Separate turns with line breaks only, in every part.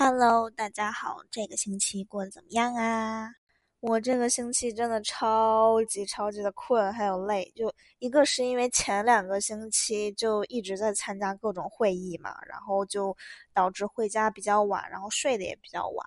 Hello，大家好，这个星期过得怎么样啊？我这个星期真的超级超级的困，还有累。就一个是因为前两个星期就一直在参加各种会议嘛，然后就导致回家比较晚，然后睡得也比较晚。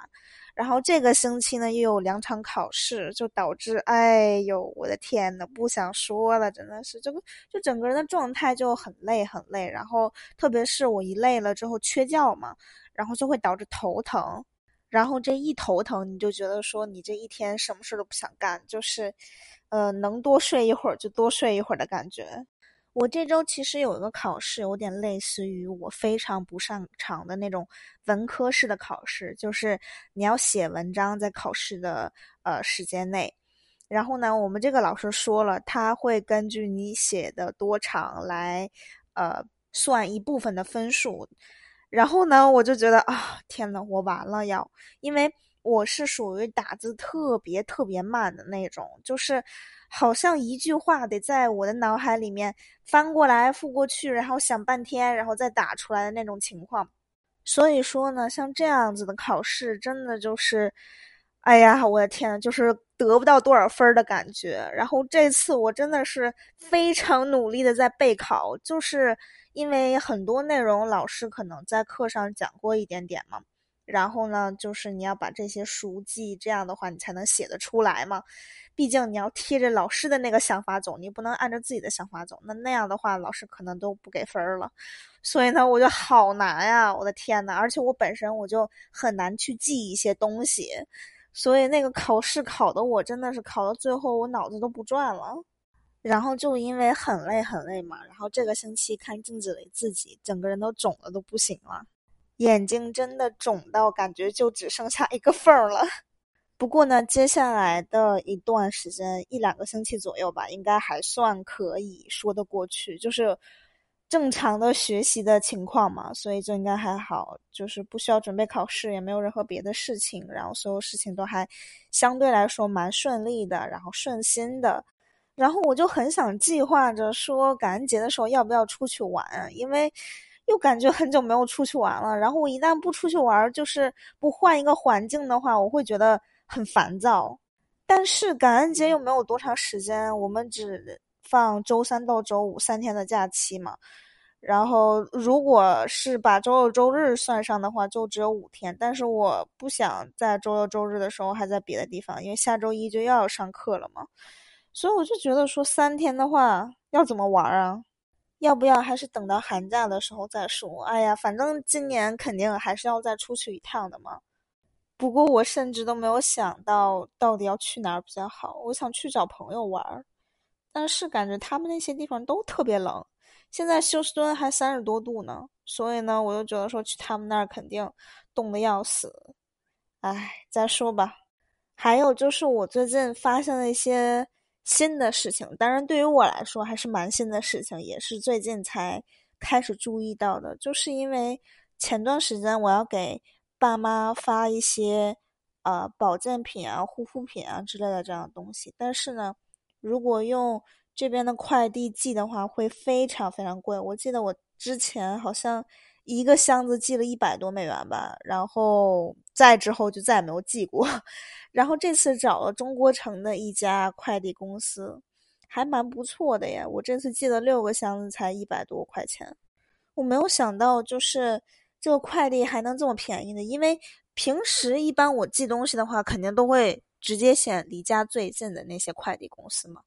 然后这个星期呢又有两场考试，就导致，哎呦，我的天呐，不想说了，真的是这个，就整个人的状态就很累很累。然后特别是我一累了之后缺觉嘛。然后就会导致头疼，然后这一头疼，你就觉得说你这一天什么事都不想干，就是，呃，能多睡一会儿就多睡一会儿的感觉。我这周其实有一个考试，有点类似于我非常不擅长的那种文科式的考试，就是你要写文章在考试的呃时间内，然后呢，我们这个老师说了，他会根据你写的多长来，呃，算一部分的分数。然后呢，我就觉得啊，天呐，我完了要，因为我是属于打字特别特别慢的那种，就是好像一句话得在我的脑海里面翻过来覆过去，然后想半天，然后再打出来的那种情况。所以说呢，像这样子的考试，真的就是，哎呀，我的天，就是得不到多少分的感觉。然后这次我真的是非常努力的在备考，就是。因为很多内容老师可能在课上讲过一点点嘛，然后呢，就是你要把这些熟记，这样的话你才能写得出来嘛。毕竟你要贴着老师的那个想法走，你不能按照自己的想法走，那那样的话老师可能都不给分了。所以呢，我就好难呀，我的天呐！而且我本身我就很难去记一些东西，所以那个考试考的我真的是考到最后我脑子都不转了。然后就因为很累很累嘛，然后这个星期看镜子里自己整个人都肿的都不行了，眼睛真的肿到感觉就只剩下一个缝儿了。不过呢，接下来的一段时间一两个星期左右吧，应该还算可以说得过去，就是正常的学习的情况嘛，所以就应该还好，就是不需要准备考试，也没有任何别的事情，然后所有事情都还相对来说蛮顺利的，然后顺心的。然后我就很想计划着说感恩节的时候要不要出去玩，因为又感觉很久没有出去玩了。然后我一旦不出去玩，就是不换一个环境的话，我会觉得很烦躁。但是感恩节又没有多长时间，我们只放周三到周五三天的假期嘛。然后如果是把周六周日算上的话，就只有五天。但是我不想在周六周日的时候还在别的地方，因为下周一就要上课了嘛。所以我就觉得说三天的话要怎么玩啊？要不要还是等到寒假的时候再说？哎呀，反正今年肯定还是要再出去一趟的嘛。不过我甚至都没有想到到底要去哪儿比较好。我想去找朋友玩，但是感觉他们那些地方都特别冷。现在休斯敦还三十多度呢，所以呢，我就觉得说去他们那儿肯定冻得要死。哎，再说吧。还有就是我最近发现了一些。新的事情，当然对于我来说还是蛮新的事情，也是最近才开始注意到的。就是因为前段时间我要给爸妈发一些呃保健品啊、护肤品啊之类的这样的东西，但是呢，如果用这边的快递寄的话，会非常非常贵。我记得我之前好像一个箱子寄了一百多美元吧，然后再之后就再也没有寄过。然后这次找了中国城的一家快递公司，还蛮不错的呀。我这次寄了六个箱子，才一百多块钱。我没有想到，就是这个快递还能这么便宜的。因为平时一般我寄东西的话，肯定都会直接选离家最近的那些快递公司嘛。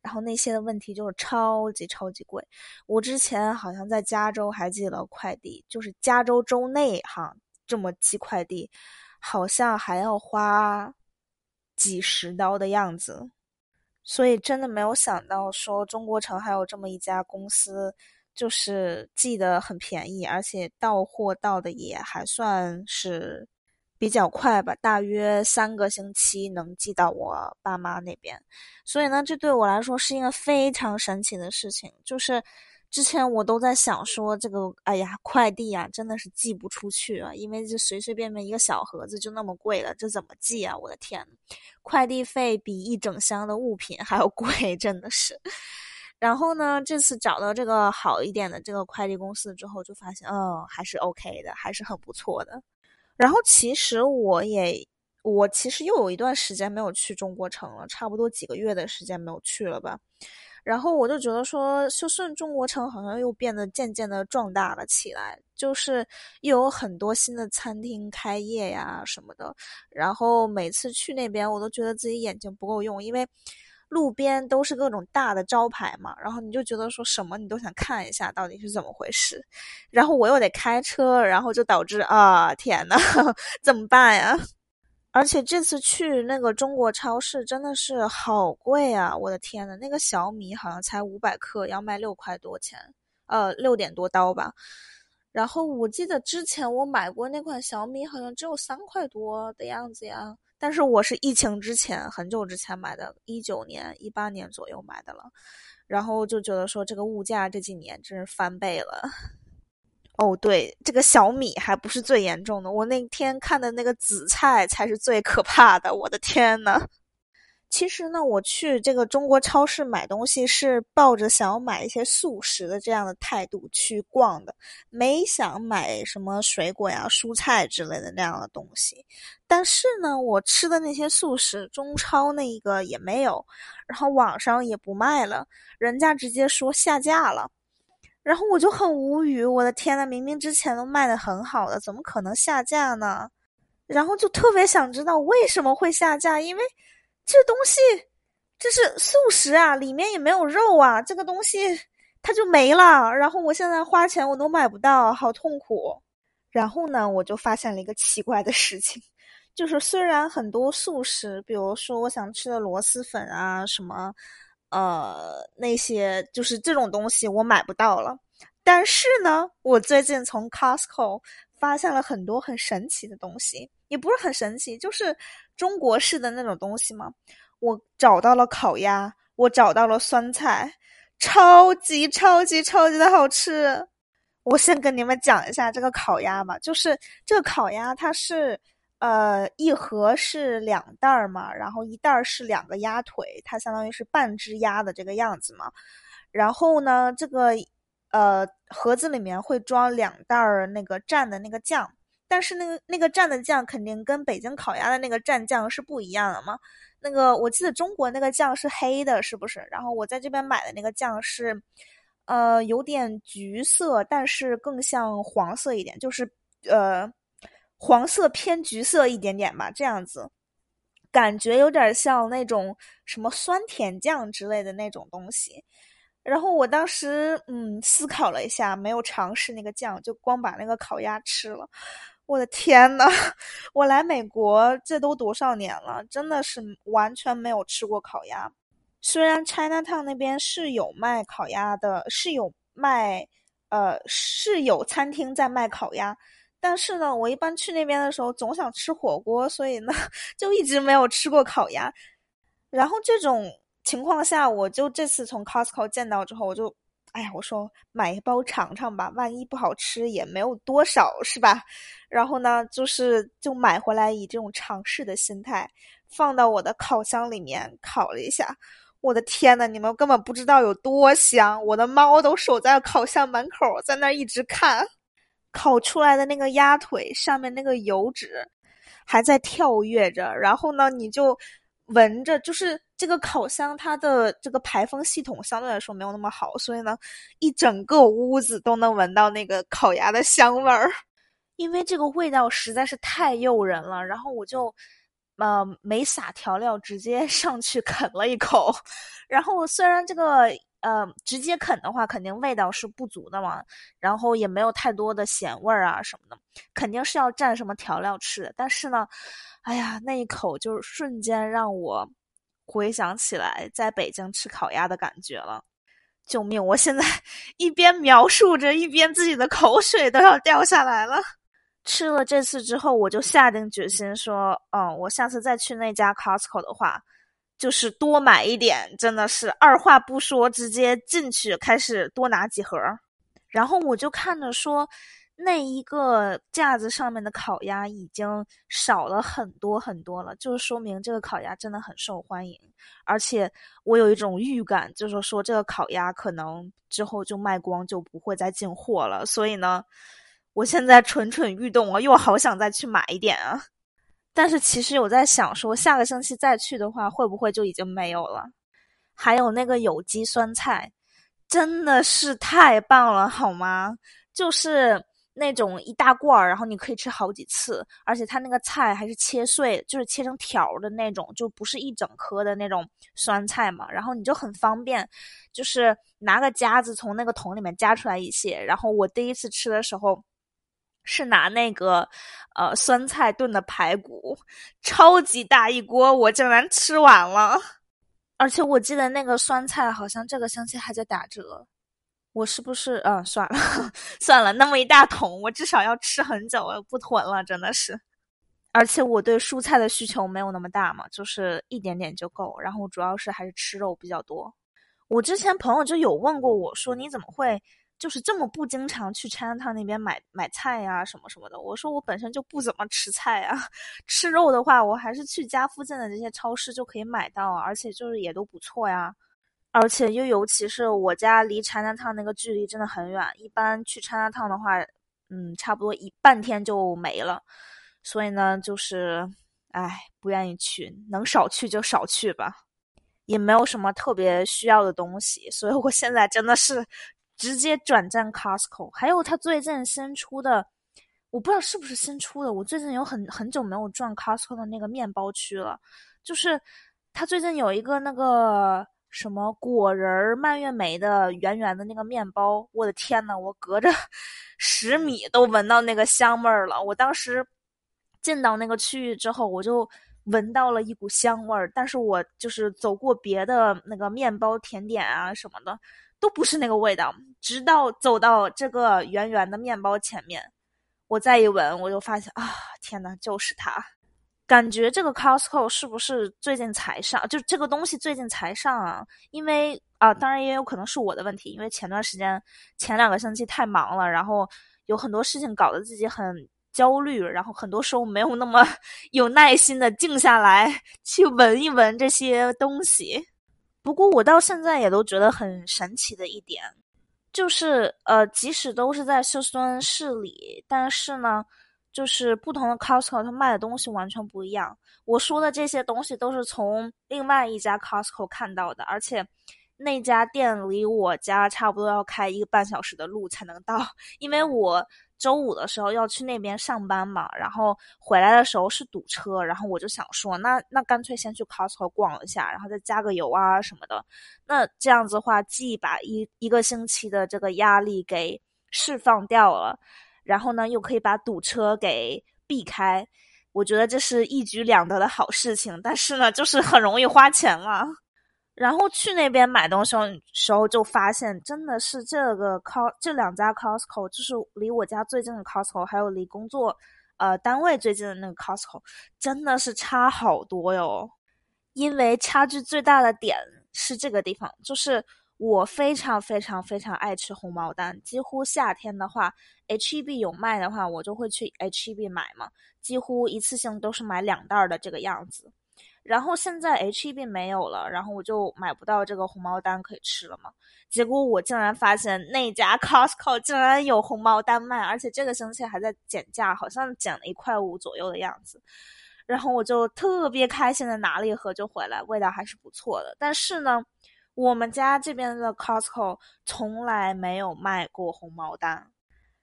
然后那些的问题就是超级超级贵。我之前好像在加州还寄了快递，就是加州州内哈这么寄快递，好像还要花。几十刀的样子，所以真的没有想到说中国城还有这么一家公司，就是寄的很便宜，而且到货到的也还算是比较快吧，大约三个星期能寄到我爸妈那边。所以呢，这对我来说是一个非常神奇的事情，就是。之前我都在想说，这个哎呀，快递啊，真的是寄不出去啊，因为这随随便便一个小盒子就那么贵了，这怎么寄啊？我的天，快递费比一整箱的物品还要贵，真的是。然后呢，这次找到这个好一点的这个快递公司之后，就发现，哦，还是 OK 的，还是很不错的。然后其实我也，我其实又有一段时间没有去中国城了，差不多几个月的时间没有去了吧。然后我就觉得说，休斯顿中国城好像又变得渐渐的壮大了起来，就是又有很多新的餐厅开业呀什么的。然后每次去那边，我都觉得自己眼睛不够用，因为路边都是各种大的招牌嘛。然后你就觉得说什么你都想看一下到底是怎么回事。然后我又得开车，然后就导致啊，天呐，怎么办呀？而且这次去那个中国超市真的是好贵啊！我的天呐，那个小米好像才五百克，要卖六块多钱，呃，六点多刀吧。然后我记得之前我买过那款小米，好像只有三块多的样子呀。但是我是疫情之前很久之前买的，一九年、一八年左右买的了。然后就觉得说这个物价这几年真是翻倍了。哦，对，这个小米还不是最严重的，我那天看的那个紫菜才是最可怕的，我的天呐！其实呢，我去这个中国超市买东西是抱着想要买一些速食的这样的态度去逛的，没想买什么水果呀、蔬菜之类的那样的东西。但是呢，我吃的那些速食，中超那一个也没有，然后网上也不卖了，人家直接说下架了。然后我就很无语，我的天呐，明明之前都卖的很好的，怎么可能下架呢？然后就特别想知道为什么会下架，因为这东西这是素食啊，里面也没有肉啊，这个东西它就没了。然后我现在花钱我都买不到，好痛苦。然后呢，我就发现了一个奇怪的事情，就是虽然很多素食，比如说我想吃的螺蛳粉啊什么。呃，那些就是这种东西我买不到了，但是呢，我最近从 Costco 发现了很多很神奇的东西，也不是很神奇，就是中国式的那种东西嘛。我找到了烤鸭，我找到了酸菜，超级超级超级的好吃。我先跟你们讲一下这个烤鸭吧，就是这个烤鸭它是。呃，一盒是两袋儿嘛，然后一袋儿是两个鸭腿，它相当于是半只鸭的这个样子嘛。然后呢，这个呃盒子里面会装两袋儿那个蘸的那个酱，但是那个那个蘸的酱肯定跟北京烤鸭的那个蘸酱是不一样的嘛。那个我记得中国那个酱是黑的，是不是？然后我在这边买的那个酱是，呃，有点橘色，但是更像黄色一点，就是呃。黄色偏橘色一点点吧，这样子，感觉有点像那种什么酸甜酱之类的那种东西。然后我当时嗯思考了一下，没有尝试那个酱，就光把那个烤鸭吃了。我的天呐，我来美国这都多少年了，真的是完全没有吃过烤鸭。虽然 Chinatown 那边是有卖烤鸭的，是有卖，呃，是有餐厅在卖烤鸭。但是呢，我一般去那边的时候总想吃火锅，所以呢，就一直没有吃过烤鸭。然后这种情况下，我就这次从 Costco 见到之后，我就，哎呀，我说买一包尝尝吧，万一不好吃也没有多少，是吧？然后呢，就是就买回来以这种尝试的心态，放到我的烤箱里面烤了一下。我的天呐，你们根本不知道有多香！我的猫都守在烤箱门口，在那一直看。烤出来的那个鸭腿上面那个油脂还在跳跃着，然后呢，你就闻着，就是这个烤箱它的这个排风系统相对来说没有那么好，所以呢，一整个屋子都能闻到那个烤鸭的香味儿，因为这个味道实在是太诱人了。然后我就呃没撒调料，直接 上去啃了一口，然后虽然这个。呃，直接啃的话，肯定味道是不足的嘛，然后也没有太多的咸味儿啊什么的，肯定是要蘸什么调料吃的。但是呢，哎呀，那一口就瞬间让我回想起来在北京吃烤鸭的感觉了。救命！我现在 一边描述着，一边自己的口水都要掉下来了。吃了这次之后，我就下定决心说，嗯，我下次再去那家 Costco 的话。就是多买一点，真的是二话不说，直接进去开始多拿几盒。然后我就看着说，那一个架子上面的烤鸭已经少了很多很多了，就是说明这个烤鸭真的很受欢迎。而且我有一种预感，就是说这个烤鸭可能之后就卖光，就不会再进货了。所以呢，我现在蠢蠢欲动啊，又好想再去买一点啊。但是其实有在想，说下个星期再去的话，会不会就已经没有了？还有那个有机酸菜，真的是太棒了，好吗？就是那种一大罐儿，然后你可以吃好几次，而且它那个菜还是切碎，就是切成条的那种，就不是一整颗的那种酸菜嘛。然后你就很方便，就是拿个夹子从那个桶里面夹出来一些。然后我第一次吃的时候。是拿那个，呃，酸菜炖的排骨，超级大一锅，我竟然吃完了。而且我记得那个酸菜好像这个星期还在打折，我是不是？嗯，算了，算了，那么一大桶，我至少要吃很久，不囤了，真的是。而且我对蔬菜的需求没有那么大嘛，就是一点点就够。然后主要是还是吃肉比较多。我之前朋友就有问过我说，你怎么会？就是这么不经常去 Chinatown 那边买买菜呀什么什么的。我说我本身就不怎么吃菜啊，吃肉的话，我还是去家附近的这些超市就可以买到，而且就是也都不错呀。而且又尤其是我家离 Chinatown 那个距离真的很远，一般去 Chinatown 的话，嗯，差不多一半天就没了。所以呢，就是唉，不愿意去，能少去就少去吧。也没有什么特别需要的东西，所以我现在真的是。直接转战 Costco，还有他最近新出的，我不知道是不是新出的。我最近有很很久没有转 Costco 的那个面包区了，就是他最近有一个那个什么果仁蔓越莓的圆圆的那个面包，我的天呐，我隔着 十米都闻到那个香味儿了。我当时进到那个区域之后，我就闻到了一股香味儿，但是我就是走过别的那个面包甜点啊什么的。都不是那个味道，直到走到这个圆圆的面包前面，我再一闻，我就发现啊，天呐，就是它！感觉这个 Costco 是不是最近才上？就这个东西最近才上啊？因为啊，当然也有可能是我的问题，因为前段时间前两个星期太忙了，然后有很多事情搞得自己很焦虑，然后很多时候没有那么 有耐心的静下来去闻一闻这些东西。不过我到现在也都觉得很神奇的一点，就是呃，即使都是在休斯顿市里，但是呢，就是不同的 Costco 它卖的东西完全不一样。我说的这些东西都是从另外一家 Costco 看到的，而且那家店离我家差不多要开一个半小时的路才能到，因为我。周五的时候要去那边上班嘛，然后回来的时候是堵车，然后我就想说，那那干脆先去 Costco 逛一下，然后再加个油啊什么的。那这样子的话，既把一一个星期的这个压力给释放掉了，然后呢，又可以把堵车给避开。我觉得这是一举两得的好事情，但是呢，就是很容易花钱了。然后去那边买东西时候，就发现真的是这个 cos 这两家 Costco，就是离我家最近的 Costco，还有离工作呃单位最近的那个 Costco，真的是差好多哟。因为差距最大的点是这个地方，就是我非常非常非常爱吃红毛丹，几乎夏天的话，HEB 有卖的话，我就会去 HEB 买嘛，几乎一次性都是买两袋的这个样子。然后现在 HEB 没有了，然后我就买不到这个红毛丹可以吃了嘛。结果我竟然发现那家 Costco 竟然有红毛丹卖，而且这个星期还在减价，好像减了一块五左右的样子。然后我就特别开心的拿了一盒就回来，味道还是不错的。但是呢，我们家这边的 Costco 从来没有卖过红毛丹。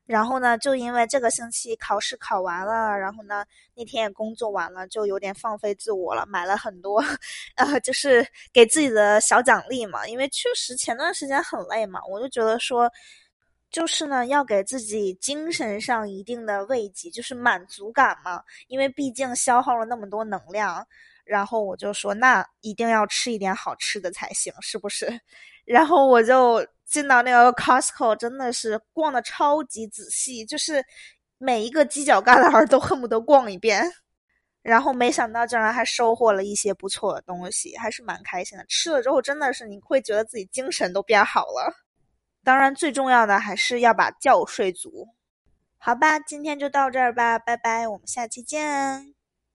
然后呢，就因为这个星期考试考完了，然后呢那天也工作完了，就有点放飞自我了，买了很多，呃，就是给自己的小奖励嘛。因为确实前段时间很累嘛，我就觉得说，就是呢要给自己精神上一定的慰藉，就是满足感嘛。因为毕竟消耗了那么多能量，然后我就说，那一定要吃一点好吃的才行，是不是？然后我就。进到那个 Costco 真的是逛的超级仔细，就是每一个犄角旮旯都恨不得逛一遍。然后没想到竟然还收获了一些不错的东西，还是蛮开心的。吃了之后真的是你会觉得自己精神都变好了。当然最重要的还是要把觉睡足。好吧，今天就到这儿吧，拜拜，我们下期见。